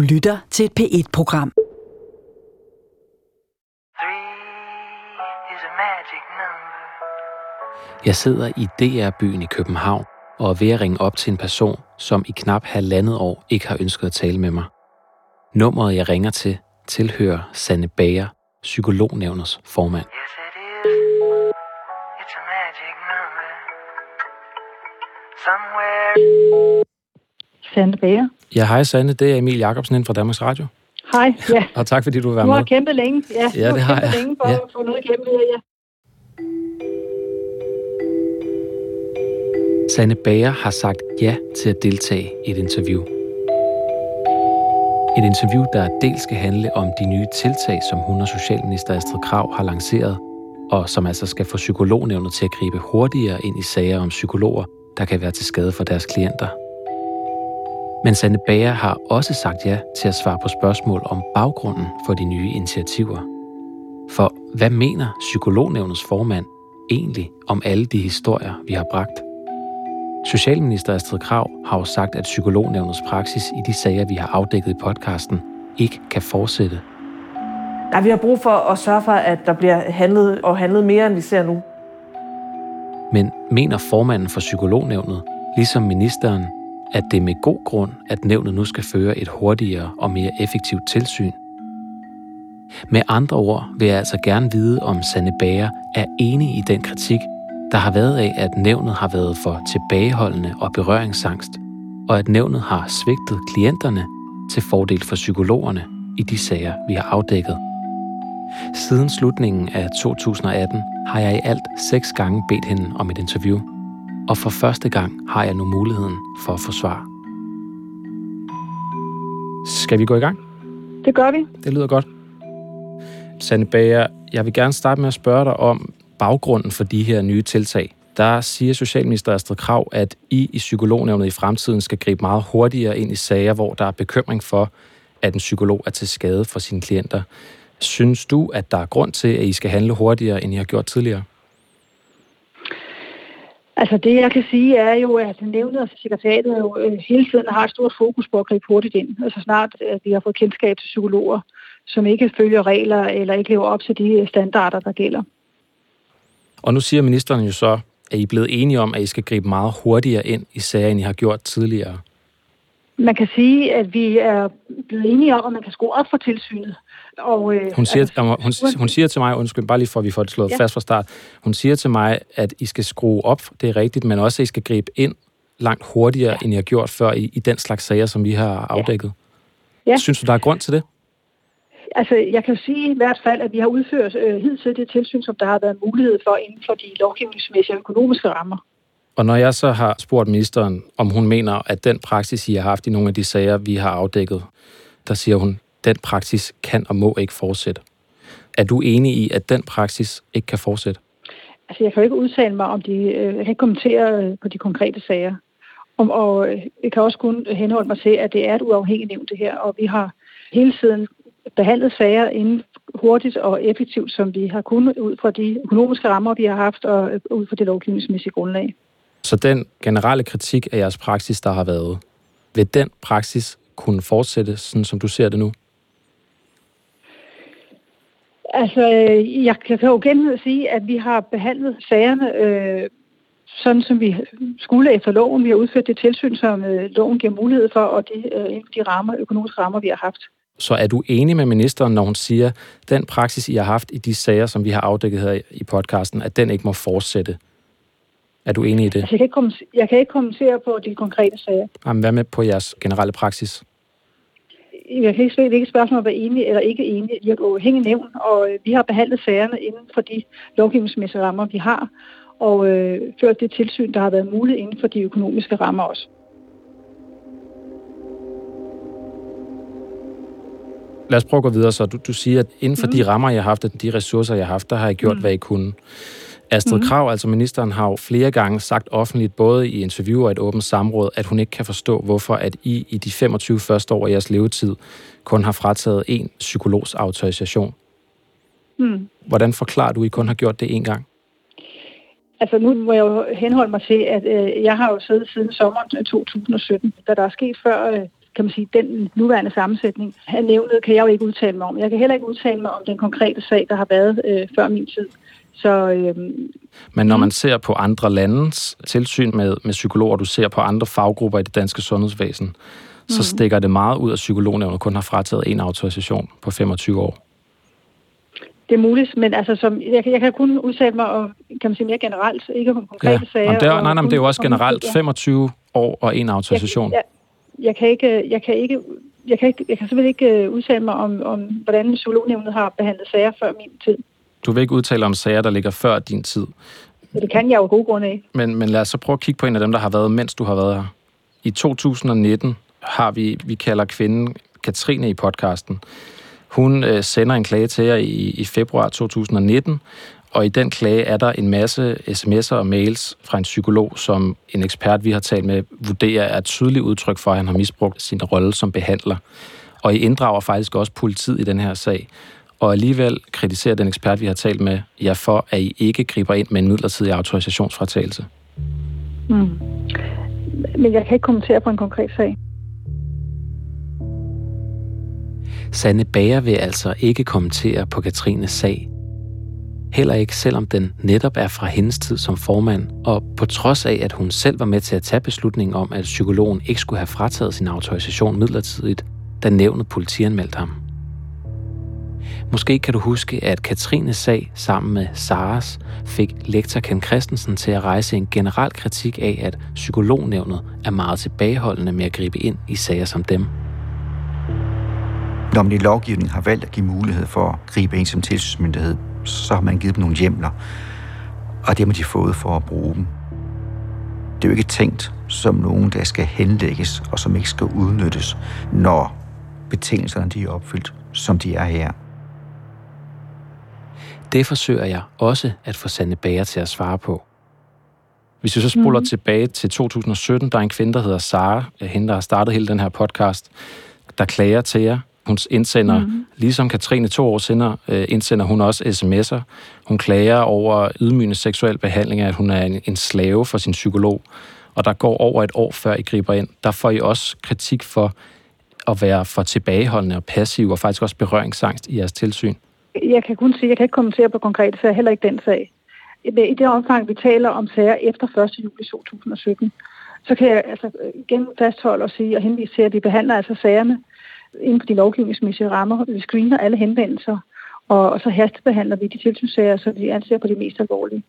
Du lytter til et P1-program. Jeg sidder i DR-byen i København og er ved at ringe op til en person, som i knap halvandet år ikke har ønsket at tale med mig. Nummeret, jeg ringer til, tilhører Sanne Bager, psykolognævnets formand. Sanne Bager. Ja, hej Sanne, det er Emil Jacobsen inden fra Danmarks Radio. Hej, ja. Og tak fordi du vil være Du har med. kæmpet længe. Ja, Ja, du det har jeg. længe for Ja. at få noget igennem her, ja. Sanne Bager har sagt ja til at deltage i et interview. Et interview, der dels skal handle om de nye tiltag, som hun og Socialminister Astrid Krav har lanceret, og som altså skal få psykolognævnet til at gribe hurtigere ind i sager om psykologer, der kan være til skade for deres klienter. Men Sanne Bager har også sagt ja til at svare på spørgsmål om baggrunden for de nye initiativer. For hvad mener psykolognævnets formand egentlig om alle de historier, vi har bragt? Socialminister Astrid Krav har jo sagt, at psykolognævnets praksis i de sager, vi har afdækket i podcasten, ikke kan fortsætte. Nej, vi har brug for at sørge for, at der bliver handlet og handlet mere, end vi ser nu. Men mener formanden for psykolognævnet, ligesom ministeren, at det er med god grund, at nævnet nu skal føre et hurtigere og mere effektivt tilsyn? Med andre ord vil jeg altså gerne vide, om Sanne Bager er enig i den kritik, der har været af, at nævnet har været for tilbageholdende og berøringsangst, og at nævnet har svigtet klienterne til fordel for psykologerne i de sager, vi har afdækket. Siden slutningen af 2018 har jeg i alt seks gange bedt hende om et interview, og for første gang har jeg nu muligheden for at få svar. Skal vi gå i gang? Det gør vi. Det lyder godt. Sanne Bager, jeg vil gerne starte med at spørge dig om baggrunden for de her nye tiltag. Der siger Socialminister Astrid Krav, at I i psykolognævnet i fremtiden skal gribe meget hurtigere ind i sager, hvor der er bekymring for, at en psykolog er til skade for sine klienter. Synes du, at der er grund til, at I skal handle hurtigere, end I har gjort tidligere? Altså det, jeg kan sige, er jo, at nævnet og sekretariatet jo øh, hele tiden har et stort fokus på at gribe hurtigt ind. Altså snart, at vi har fået kendskab til psykologer, som ikke følger regler eller ikke lever op til de øh, standarder, der gælder. Og nu siger ministeren jo så, at I er blevet enige om, at I skal gribe meget hurtigere ind i sager, end I har gjort tidligere. Man kan sige, at vi er blevet enige om, at man kan skrue op for tilsynet. Og, øh, Hun siger, altså, hun, hun siger til mig, undskyld, bare lige for at vi får det slået ja. Ja. fast fra start. Hun siger til mig, at I skal skrue op, det er rigtigt, men også at I skal gribe ind langt hurtigere, ja. end I har gjort før i, i den slags sager, som vi har afdækket. Ja. Synes du, der er grund til det? Altså, jeg kan jo sige i hvert fald, at vi har udført øh, hidtil det tilsyn, som der har været mulighed for inden for de lovgivningsmæssige og økonomiske rammer. Og når jeg så har spurgt ministeren, om hun mener, at den praksis, I har haft i nogle af de sager, vi har afdækket, der siger hun, den praksis kan og må ikke fortsætte. Er du enig i, at den praksis ikke kan fortsætte? Altså, jeg kan jo ikke udtale mig om de, øh, jeg kan ikke kommentere øh, på de konkrete sager. Om, og øh, jeg kan også kun henholde mig til, at det er et uafhængigt nævn det her, og vi har hele tiden behandlet sager inden hurtigt og effektivt, som vi har kunnet ud fra de økonomiske rammer, vi har haft, og øh, ud fra det lovgivningsmæssige grundlag. Så den generelle kritik af jeres praksis, der har været, vil den praksis kunne fortsætte, sådan som du ser det nu? Altså, øh, jeg kan jo igen sige, at vi har behandlet sagerne øh, sådan, som vi skulle efter loven. Vi har udført det tilsyn, som øh, loven giver mulighed for, og de, øh, de rammer, økonomiske rammer, vi har haft. Så er du enig med ministeren, når hun siger, den praksis, I har haft i de sager, som vi har afdækket her i podcasten, at den ikke må fortsætte? Er du enig i det? Altså, jeg kan ikke, kommentere, jeg kan ikke kommentere på de konkrete sager. Jamen, hvad med på jeres generelle praksis? Jeg kan ikke svare hvilket spørgsmål at være enig eller ikke enig. Vi er et uafhængigt nævn, og øh, vi har behandlet sagerne inden for de lovgivningsmæssige rammer, vi har, og øh, ført det tilsyn, der har været muligt inden for de økonomiske rammer også. Lad os prøve at gå videre. Så du, du siger, at inden for mm. de rammer, jeg har haft, og de ressourcer, jeg har haft, der har jeg gjort, mm. hvad I kunne. Astrid mm. Krav, altså ministeren, har jo flere gange sagt offentligt, både i interviewer og et åbent samråd, at hun ikke kan forstå, hvorfor at I i de 25 første år af jeres levetid kun har frataget én psykologs autorisation. Mm. Hvordan forklarer du, at I kun har gjort det én gang? Altså nu må jeg jo henholde mig til, at øh, jeg har jo siddet siden sommeren 2017. Da der er sket før øh, kan man sige, den nuværende sammensætning af nævnet kan jeg jo ikke udtale mig om. Jeg kan heller ikke udtale mig om den konkrete sag, der har været øh, før min tid. Så, øh, Men når man ser på andre landes tilsyn med, med psykologer, du ser på andre faggrupper i det danske sundhedsvæsen, så mm. stikker det meget ud, at psykolognævnet kun har frataget en autorisation på 25 år. Det er muligt, men altså, som, jeg, jeg kan kun udtale mig om, kan man sige mere generelt, ikke om konkrete ja. sager. det er, nej, nej, men det er jo også generelt 25 år og en autorisation. Jeg, jeg, jeg kan ikke, jeg kan ikke jeg kan, ikke, jeg kan simpelthen ikke øh, udtale mig om, om, hvordan psykolognævnet har behandlet sager før min tid. Du vil ikke udtale om sager, der ligger før din tid? Det kan jeg jo god grund af. Men, men lad os så prøve at kigge på en af dem, der har været, mens du har været her. I 2019 har vi, vi kalder kvinden Katrine i podcasten. Hun øh, sender en klage til jer i, i februar 2019, og i den klage er der en masse sms'er og mails fra en psykolog, som en ekspert, vi har talt med, vurderer er et tydeligt udtryk for, at han har misbrugt sin rolle som behandler. Og I inddrager faktisk også politiet i den her sag. Og alligevel kritiserer den ekspert, vi har talt med, jer for, at I ikke griber ind med en midlertidig autorisationsfratagelse. Mm. Men jeg kan ikke kommentere på en konkret sag. Sanne Bager vil altså ikke kommentere på Katrines sag. Heller ikke selvom den netop er fra hendes tid som formand, og på trods af, at hun selv var med til at tage beslutningen om, at psykologen ikke skulle have frataget sin autorisation midlertidigt, da nævnet politianmeldte ham. Måske kan du huske, at Katrines sag sammen med Saras fik lektor Ken Christensen til at rejse en generel kritik af, at psykolognævnet er meget tilbageholdende med at gribe ind i sager som dem. Når man i lovgivningen har valgt at give mulighed for at gribe ind som tilsynsmyndighed, så har man givet dem nogle hjemler, og det har de fået for at bruge dem. Det er jo ikke tænkt som nogen, der skal henlægges og som ikke skal udnyttes, når betingelserne de er opfyldt, som de er her. Det forsøger jeg også at få Sande Bager til at svare på. Hvis vi så spoler mm. tilbage til 2017, der er en kvinde, der hedder Sara, hende der har startet hele den her podcast, der klager til jer. Hun indsender, mm. ligesom Katrine to år senere, øh, indsender hun også sms'er. Hun klager over ydmygende seksuel behandling, at hun er en, en slave for sin psykolog. Og der går over et år, før I griber ind. Der får I også kritik for at være for tilbageholdende og passiv, og faktisk også berøringsangst i jeres tilsyn. Jeg kan kun sige, jeg kan ikke kommentere på konkrete sager, heller ikke den sag. I det omfang, vi taler om sager efter 1. juli 2017, så kan jeg altså igen fastholde og sige og henvise til, at vi behandler altså sagerne inden for de lovgivningsmæssige rammer. Vi screener alle henvendelser, og, og så hastebehandler vi de tilsynssager, så vi anser på de mest alvorlige.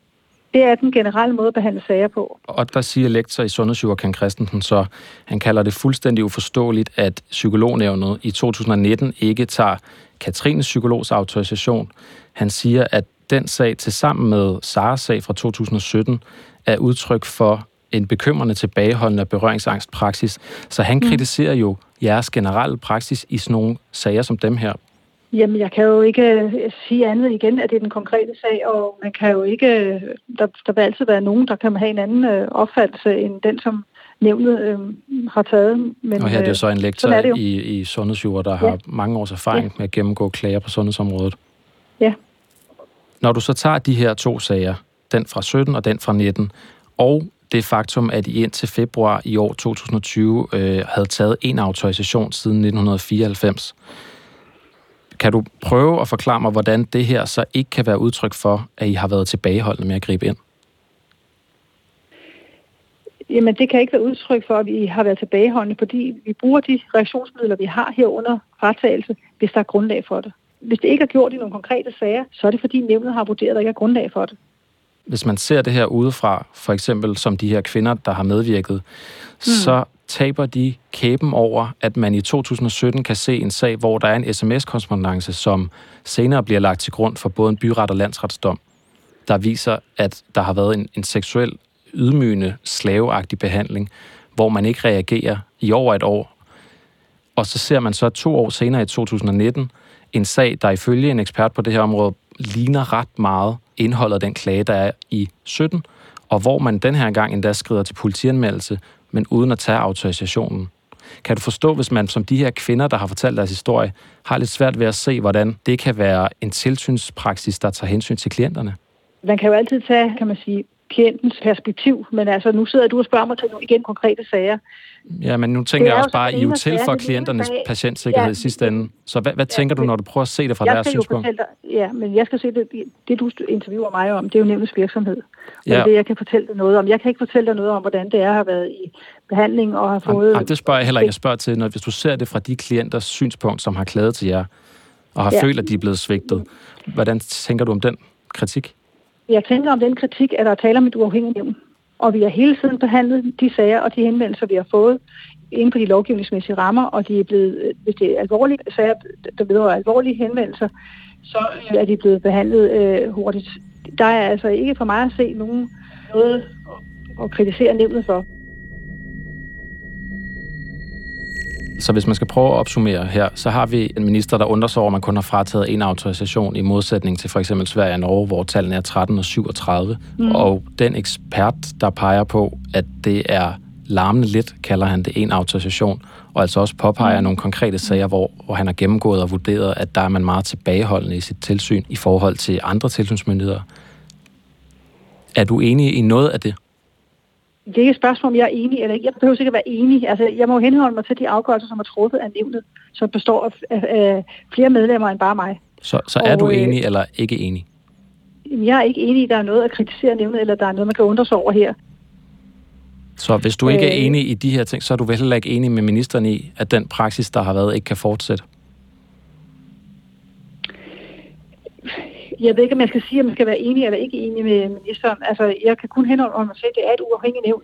Det er den generelle måde at behandle sager på. Og der siger lektor i sundhedsjur Ken Christensen så, han kalder det fuldstændig uforståeligt, at psykolognævnet i 2019 ikke tager Katrines psykologs autorisation. Han siger, at den sag til sammen med Saras sag fra 2017 er udtryk for en bekymrende tilbageholdende berøringsangstpraksis. Så han mm. kritiserer jo jeres generelle praksis i sådan nogle sager som dem her. Jamen, jeg kan jo ikke øh, sige andet igen, at det er den konkrete sag, og man kan jo ikke, øh, der, der vil altid være nogen, der kan have en anden øh, opfattelse end den, som nævnet øh, har taget. Men, og her er det jo så en lektor i, i sundhedsjord, der ja. har mange års erfaring ja. med at gennemgå klager på sundhedsområdet. Ja. Når du så tager de her to sager, den fra 17 og den fra 19, og det faktum, at I indtil februar i år 2020 øh, havde taget en autorisation siden 1994. Kan du prøve at forklare mig, hvordan det her så ikke kan være udtryk for, at I har været tilbageholdende med at gribe ind? Jamen, det kan ikke være udtryk for, at vi har været tilbageholdende, fordi vi bruger de reaktionsmidler, vi har herunder fratagelse, hvis der er grundlag for det. Hvis det ikke er gjort i nogle konkrete sager, så er det fordi nævnet har vurderet, at der ikke er grundlag for det hvis man ser det her udefra, for eksempel som de her kvinder, der har medvirket, mm. så taber de kæben over, at man i 2017 kan se en sag, hvor der er en sms-korrespondence, som senere bliver lagt til grund for både en byret og landsretsdom, der viser, at der har været en, en seksuel ydmygende, slaveagtig behandling, hvor man ikke reagerer i over et år. Og så ser man så to år senere i 2019 en sag, der ifølge en ekspert på det her område ligner ret meget indholdet af den klage, der er i 17, og hvor man den her gang endda skrider til politianmeldelse, men uden at tage autorisationen. Kan du forstå, hvis man som de her kvinder, der har fortalt deres historie, har lidt svært ved at se, hvordan det kan være en tilsynspraksis, der tager hensyn til klienterne? Man kan jo altid tage, kan man sige, klientens perspektiv. Men altså, nu sidder du og spørger mig til nogle igen konkrete sager. Ja, men nu tænker jeg også bare, I jo til for klienternes sag. patientsikkerhed ja, i sidste ende. Så hvad, hvad ja, tænker du, når du prøver at se det fra deres synspunkt? Dig, ja, men jeg skal se det, det, du interviewer mig om, det er jo nævnets virksomhed. Og ja. det, jeg kan fortælle dig noget om. Jeg kan ikke fortælle dig noget om, hvordan det er at have været i behandling og har fået... Jamen, det spørger jeg heller ikke. Jeg spørger til, når, hvis du ser det fra de klienters synspunkt, som har klaget til jer, og har ja. følt, at de er blevet svigtet. Hvordan tænker du om den kritik? Jeg tænker om den kritik, at der taler om et uafhængigt nævn. Og vi har hele tiden behandlet de sager og de henvendelser, vi har fået inden for de lovgivningsmæssige rammer, og de er blevet, øh, hvis det er alvorlige sager, der vedrører alvorlige henvendelser, så er de blevet behandlet øh, hurtigt. Der er altså ikke for mig at se nogen noget at kritisere nævnet for. Så hvis man skal prøve at opsummere her, så har vi en minister, der undrer sig over, at man kun har frataget en autorisation i modsætning til for eksempel Sverige og Norge, hvor tallene er 13 og 37. Mm. Og den ekspert, der peger på, at det er larmende lidt, kalder han det en autorisation, og altså også påpeger mm. nogle konkrete sager, hvor, hvor han har gennemgået og vurderet, at der er man meget tilbageholdende i sit tilsyn i forhold til andre tilsynsmyndigheder. Er du enig i noget af det? Det er ikke et spørgsmål, om jeg er enig eller ikke. Jeg behøver sikkert være enig. Altså, jeg må henholde mig til de afgørelser, som er truffet af nævnet, som består af, af, flere medlemmer end bare mig. Så, så er og, du enig øh, eller ikke enig? Jeg er ikke enig, at der er noget at kritisere nævnet, eller der er noget, man kan undre sig over her. Så hvis du ikke er øh. enig i de her ting, så er du vel heller ikke enig med ministeren i, at den praksis, der har været, ikke kan fortsætte? Jeg ved ikke, om jeg skal sige, om man skal være enig eller ikke enig med ministeren. Altså, jeg kan kun henholde mig til, at det er et uafhængigt nævn.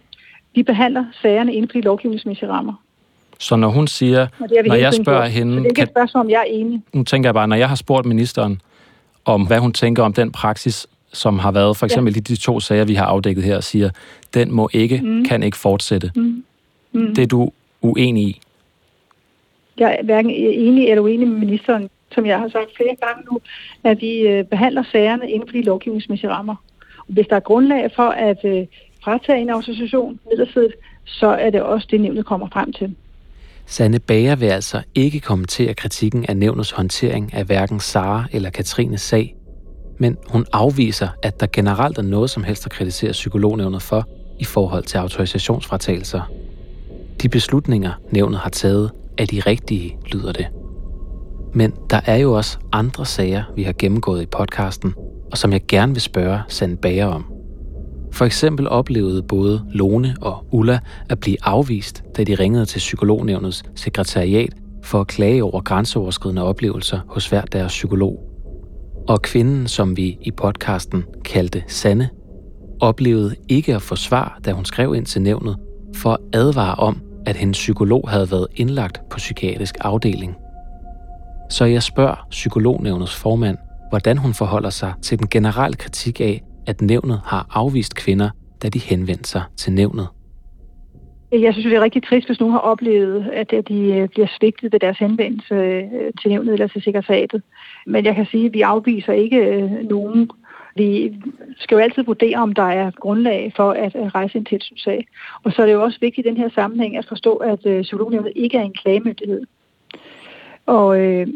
Vi behandler sagerne inden for de lovgivningsmæssige rammer. Så når hun siger, når jeg spørger hende... Så det er ikke et spørgsmål, om jeg er enig. Nu tænker jeg bare, når jeg har spurgt ministeren om, hvad hun tænker om den praksis, som har været for eksempel ja. i de to sager, vi har afdækket her, siger, den må ikke, mm. kan ikke fortsætte. Mm. Mm. Det er du uenig i? Jeg er hverken enig eller uenig med ministeren som jeg har sagt flere gange nu, at vi øh, behandler sagerne inden for de lovgivningsmæssige rammer. Og hvis der er grundlag for at øh, fratage en autorisation midlertidigt, så er det også det, nævnet kommer frem til. Sanne Bager vil altså ikke kommentere kritikken af nævnets håndtering af hverken Sara eller Katrines sag, men hun afviser, at der generelt er noget som helst at kritisere psykolognævnet for i forhold til autorisationsfratagelser. De beslutninger, nævnet har taget, er de rigtige, lyder det. Men der er jo også andre sager, vi har gennemgået i podcasten, og som jeg gerne vil spørge Sand Bager om. For eksempel oplevede både Lone og Ulla at blive afvist, da de ringede til psykolognævnets sekretariat for at klage over grænseoverskridende oplevelser hos hver deres psykolog. Og kvinden, som vi i podcasten kaldte Sanne, oplevede ikke at få svar, da hun skrev ind til nævnet, for at advare om, at hendes psykolog havde været indlagt på psykiatrisk afdeling. Så jeg spørger psykolognævnets formand, hvordan hun forholder sig til den generelle kritik af, at nævnet har afvist kvinder, da de henvendte sig til nævnet. Jeg synes, det er rigtig trist, hvis nogen har oplevet, at de øh, bliver svigtet ved deres henvendelse øh, til nævnet eller til sekretariatet. Men jeg kan sige, at vi afviser ikke øh, nogen. Vi skal jo altid vurdere, om der er grundlag for at øh, rejse en tilsynssag. Og så er det jo også vigtigt i den her sammenhæng at forstå, at øh, psykolognævnet ikke er en klagemyndighed. Og øh,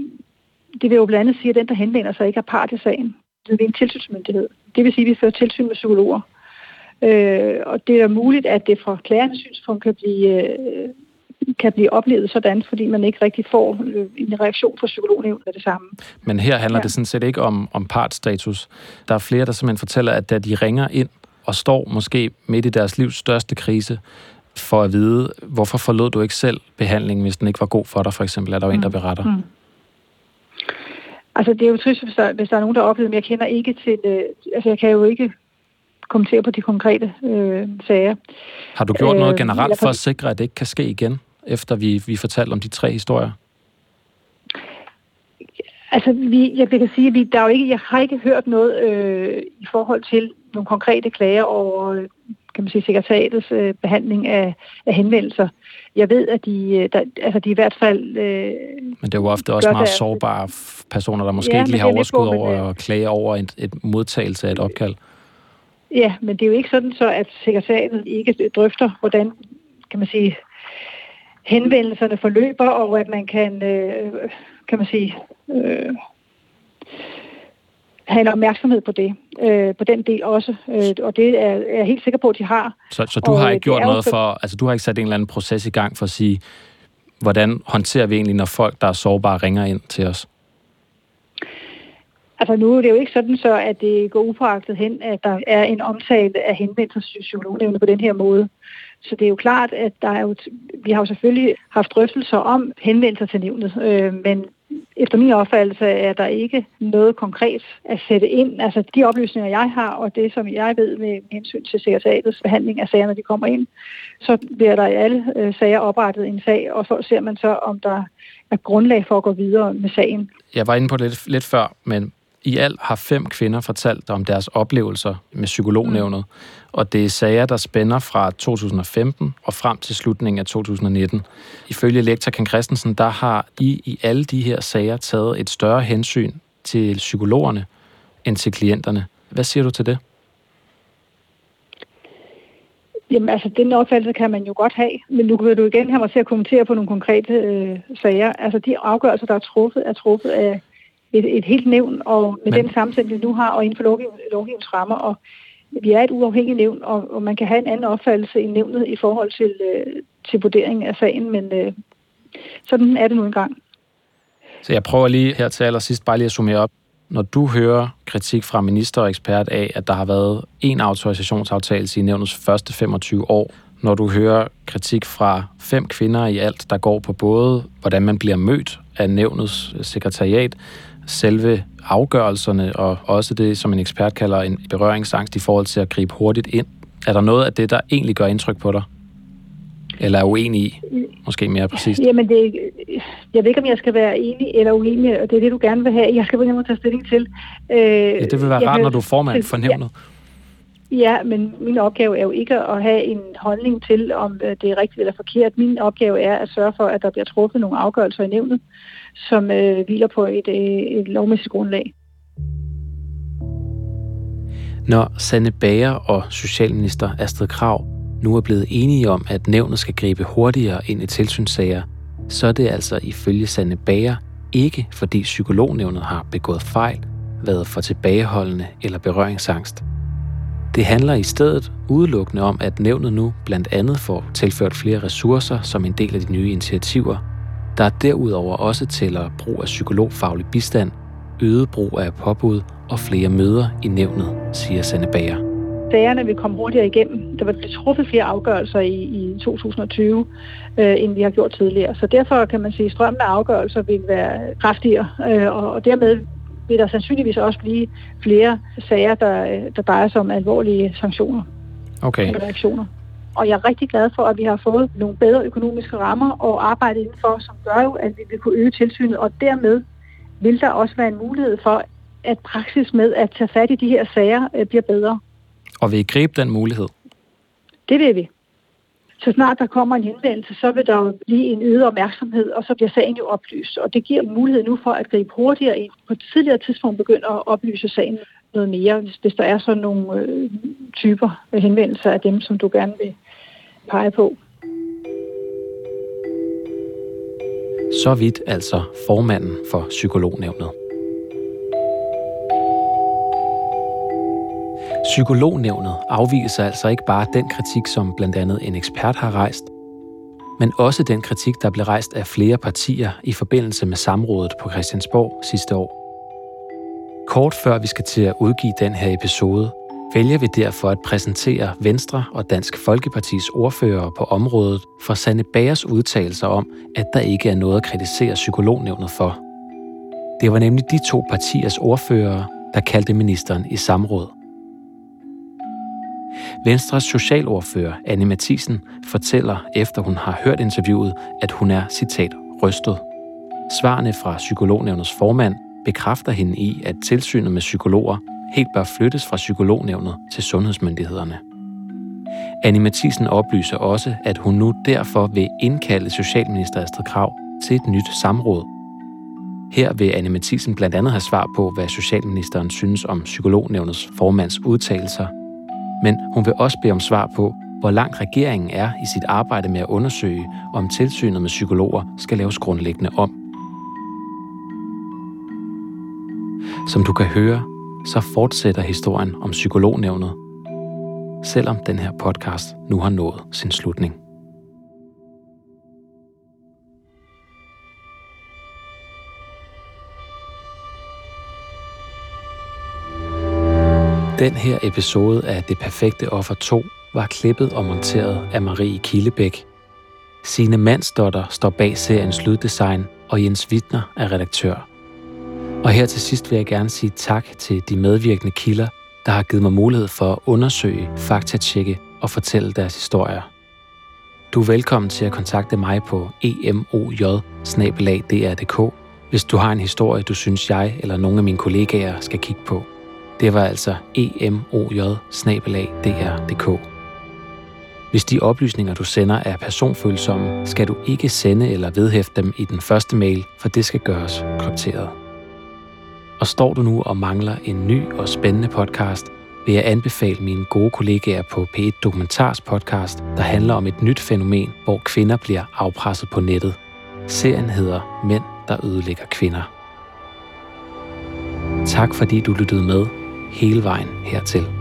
det vil jo blandt andet sige, at den, der henvender sig, ikke er part i sagen. Det er en tilsynsmyndighed. Det vil sige, at vi fører tilsyn med psykologer. Øh, og det er muligt, at det fra klagernes synspunkt kan blive, øh, kan blive oplevet sådan, fordi man ikke rigtig får øh, en reaktion fra psykolognævnet af det samme. Men her handler ja. det sådan set ikke om, om partstatus. Der er flere, der simpelthen fortæller, at da de ringer ind og står måske midt i deres livs største krise, for at vide, hvorfor forlod du ikke selv behandlingen, hvis den ikke var god for dig, for eksempel, er der jo mm. en, der mm. beretter. Mm. Altså, det er jo trist, hvis der, hvis der er nogen, der oplever men jeg kender ikke til, øh, altså, jeg kan jo ikke kommentere på de konkrete øh, sager. Har du gjort noget øh, generelt for at sikre, at det ikke kan ske igen, efter vi, vi fortalte om de tre historier? Altså, vi, jeg kan sige, at vi, der er jo ikke, jeg har ikke hørt noget øh, i forhold til nogle konkrete klager over kan man sige, sekretariatets øh, behandling af, af henvendelser. Jeg ved, at de, øh, der, altså de i hvert fald... Øh, men det er jo ofte også meget sårbare personer, der måske ja, ikke lige har overskud over øh, at klage over et, et modtagelse af et opkald. Ja, men det er jo ikke sådan så, at sekretariatet ikke drøfter, hvordan, kan man sige, henvendelserne forløber, og at man kan, øh, kan man sige, øh, have en opmærksomhed på det, øh, på den del også, øh, og det er, er jeg helt sikker på, at de har. Så, så du og, har øh, ikke gjort det er jo noget for, altså du har ikke sat en eller anden proces i gang for at sige, hvordan håndterer vi egentlig, når folk, der er sårbare, ringer ind til os? Altså nu er det jo ikke sådan så, at det går upåagtet hen, at der er en omtale af henvendelser til psykolognævnet på den her måde. Så det er jo klart, at der er jo, vi har jo selvfølgelig haft drøftelser om henvendelser til nævnet, øh, men efter min opfattelse er der ikke noget konkret at sætte ind. Altså de oplysninger, jeg har, og det, som jeg ved med hensyn til sekretariatets behandling af sager, når de kommer ind, så bliver der i alle øh, sager oprettet en sag, og så ser man så, om der er grundlag for at gå videre med sagen. Jeg var inde på det lidt, lidt før, men i alt har fem kvinder fortalt om deres oplevelser med psykolognævnet, mm. og det er sager, der spænder fra 2015 og frem til slutningen af 2019. Ifølge lektor Ken Christensen, der har I i alle de her sager taget et større hensyn til psykologerne end til klienterne. Hvad siger du til det? Jamen altså, den opfattelse kan man jo godt have, men nu vil du igen have mig til at kommentere på nogle konkrete øh, sager. Altså de afgørelser, der er truffet, er truffet af et, et helt nævn, og med Men- den sammensætning, vi nu har, og inden for lovgiv, lovgivens rammer, og vi er et uafhængigt nævn, og, og man kan have en anden opfattelse i nævnet i forhold til, øh, til vurdering af sagen, men øh, sådan er det nu engang. Så jeg prøver lige her til allersidst bare lige at summere op. Når du hører kritik fra minister og ekspert af, at der har været en autorisationsaftagelse i nævnets første 25 år, når du hører kritik fra fem kvinder i alt, der går på både, hvordan man bliver mødt af nævnets sekretariat, selve afgørelserne og også det, som en ekspert kalder en berøringsangst i forhold til at gribe hurtigt ind. Er der noget af det, der egentlig gør indtryk på dig? Eller er uenig i? Måske mere præcist. Jamen, det, jeg ved ikke, om jeg skal være enig eller uenig, og det er det, du gerne vil have. Jeg skal begynde at tage stilling til. Øh, Ja, det vil være rart, når du er formand for nævnet. Ja, men min opgave er jo ikke at have en holdning til, om øh, det er rigtigt eller forkert. Min opgave er at sørge for, at der bliver truffet nogle afgørelser i nævnet, som øh, hviler på et, øh, et lovmæssigt grundlag. Når Sanne Bager og Socialminister Astrid Krav nu er blevet enige om, at nævnet skal gribe hurtigere ind i tilsynssager, så er det altså ifølge Sanne Bager ikke fordi psykolognævnet har begået fejl, været for tilbageholdende eller berøringsangst. Det handler i stedet udelukkende om, at nævnet nu blandt andet får tilført flere ressourcer som en del af de nye initiativer, der derudover også tæller brug af psykologfaglig bistand, øget brug af påbud og flere møder i nævnet, siger Sanne Bager. Sagerne vil komme hurtigere igennem. Der blive truffet flere afgørelser i, i 2020, øh, end vi har gjort tidligere. Så derfor kan man sige, at strømmen af afgørelser vil være kraftigere, øh, og, og dermed vil der sandsynligvis også blive flere sager, der, øh, der drejer sig om alvorlige sanktioner. Okay. reaktioner. Og jeg er rigtig glad for, at vi har fået nogle bedre økonomiske rammer og arbejde indenfor, som gør jo, at vi vil kunne øge tilsynet, og dermed vil der også være en mulighed for, at praksis med at tage fat i de her sager øh, bliver bedre. Og vil I gribe den mulighed? Det vil vi. Så snart der kommer en henvendelse, så vil der jo blive en øget opmærksomhed, og så bliver sagen jo oplyst. Og det giver mulighed nu for at gribe hurtigere ind. På et tidligere tidspunkt begynder at oplyse sagen noget mere, hvis, hvis der er sådan nogle øh, typer af henvendelser af dem, som du gerne vil pege på. Så vidt altså formanden for psykolognævnet. Psykolognævnet afviser altså ikke bare den kritik, som blandt andet en ekspert har rejst, men også den kritik, der blev rejst af flere partier i forbindelse med samrådet på Christiansborg sidste år. Kort før vi skal til at udgive den her episode, vælger vi derfor at præsentere Venstre og Dansk Folkepartis ordfører på området for Sanne Bagers udtalelser om, at der ikke er noget at kritisere psykolognævnet for. Det var nemlig de to partiers ordførere, der kaldte ministeren i samråd. Venstres socialordfører Anne Mathisen fortæller, efter hun har hørt interviewet, at hun er, citat, rystet. Svarene fra psykolognævnets formand bekræfter hende i, at tilsynet med psykologer helt bør flyttes fra psykolognævnet til sundhedsmyndighederne. Anne Mathisen oplyser også, at hun nu derfor vil indkalde Socialminister Astrid Krav til et nyt samråd. Her vil Anne Mathisen blandt andet have svar på, hvad Socialministeren synes om psykolognævnets formands udtalelser. Men hun vil også bede om svar på, hvor langt regeringen er i sit arbejde med at undersøge, om tilsynet med psykologer skal laves grundlæggende om. Som du kan høre, så fortsætter historien om psykolognævnet, selvom den her podcast nu har nået sin slutning. Den her episode af Det Perfekte Offer 2 var klippet og monteret af Marie Killebæk. Sine Mandsdotter står bag seriens lyddesign, og Jens Wittner er redaktør. Og her til sidst vil jeg gerne sige tak til de medvirkende kilder, der har givet mig mulighed for at undersøge, faktatjekke og fortælle deres historier. Du er velkommen til at kontakte mig på emoj hvis du har en historie, du synes jeg eller nogle af mine kollegaer skal kigge på. Det var altså emoj Hvis de oplysninger, du sender, er personfølsomme, skal du ikke sende eller vedhæfte dem i den første mail, for det skal gøres krypteret. Og står du nu og mangler en ny og spændende podcast, vil jeg anbefale mine gode kollegaer på P1 Dokumentars podcast, der handler om et nyt fænomen, hvor kvinder bliver afpresset på nettet. Serien hedder Mænd, der ødelægger kvinder. Tak fordi du lyttede med hele vejen hertil.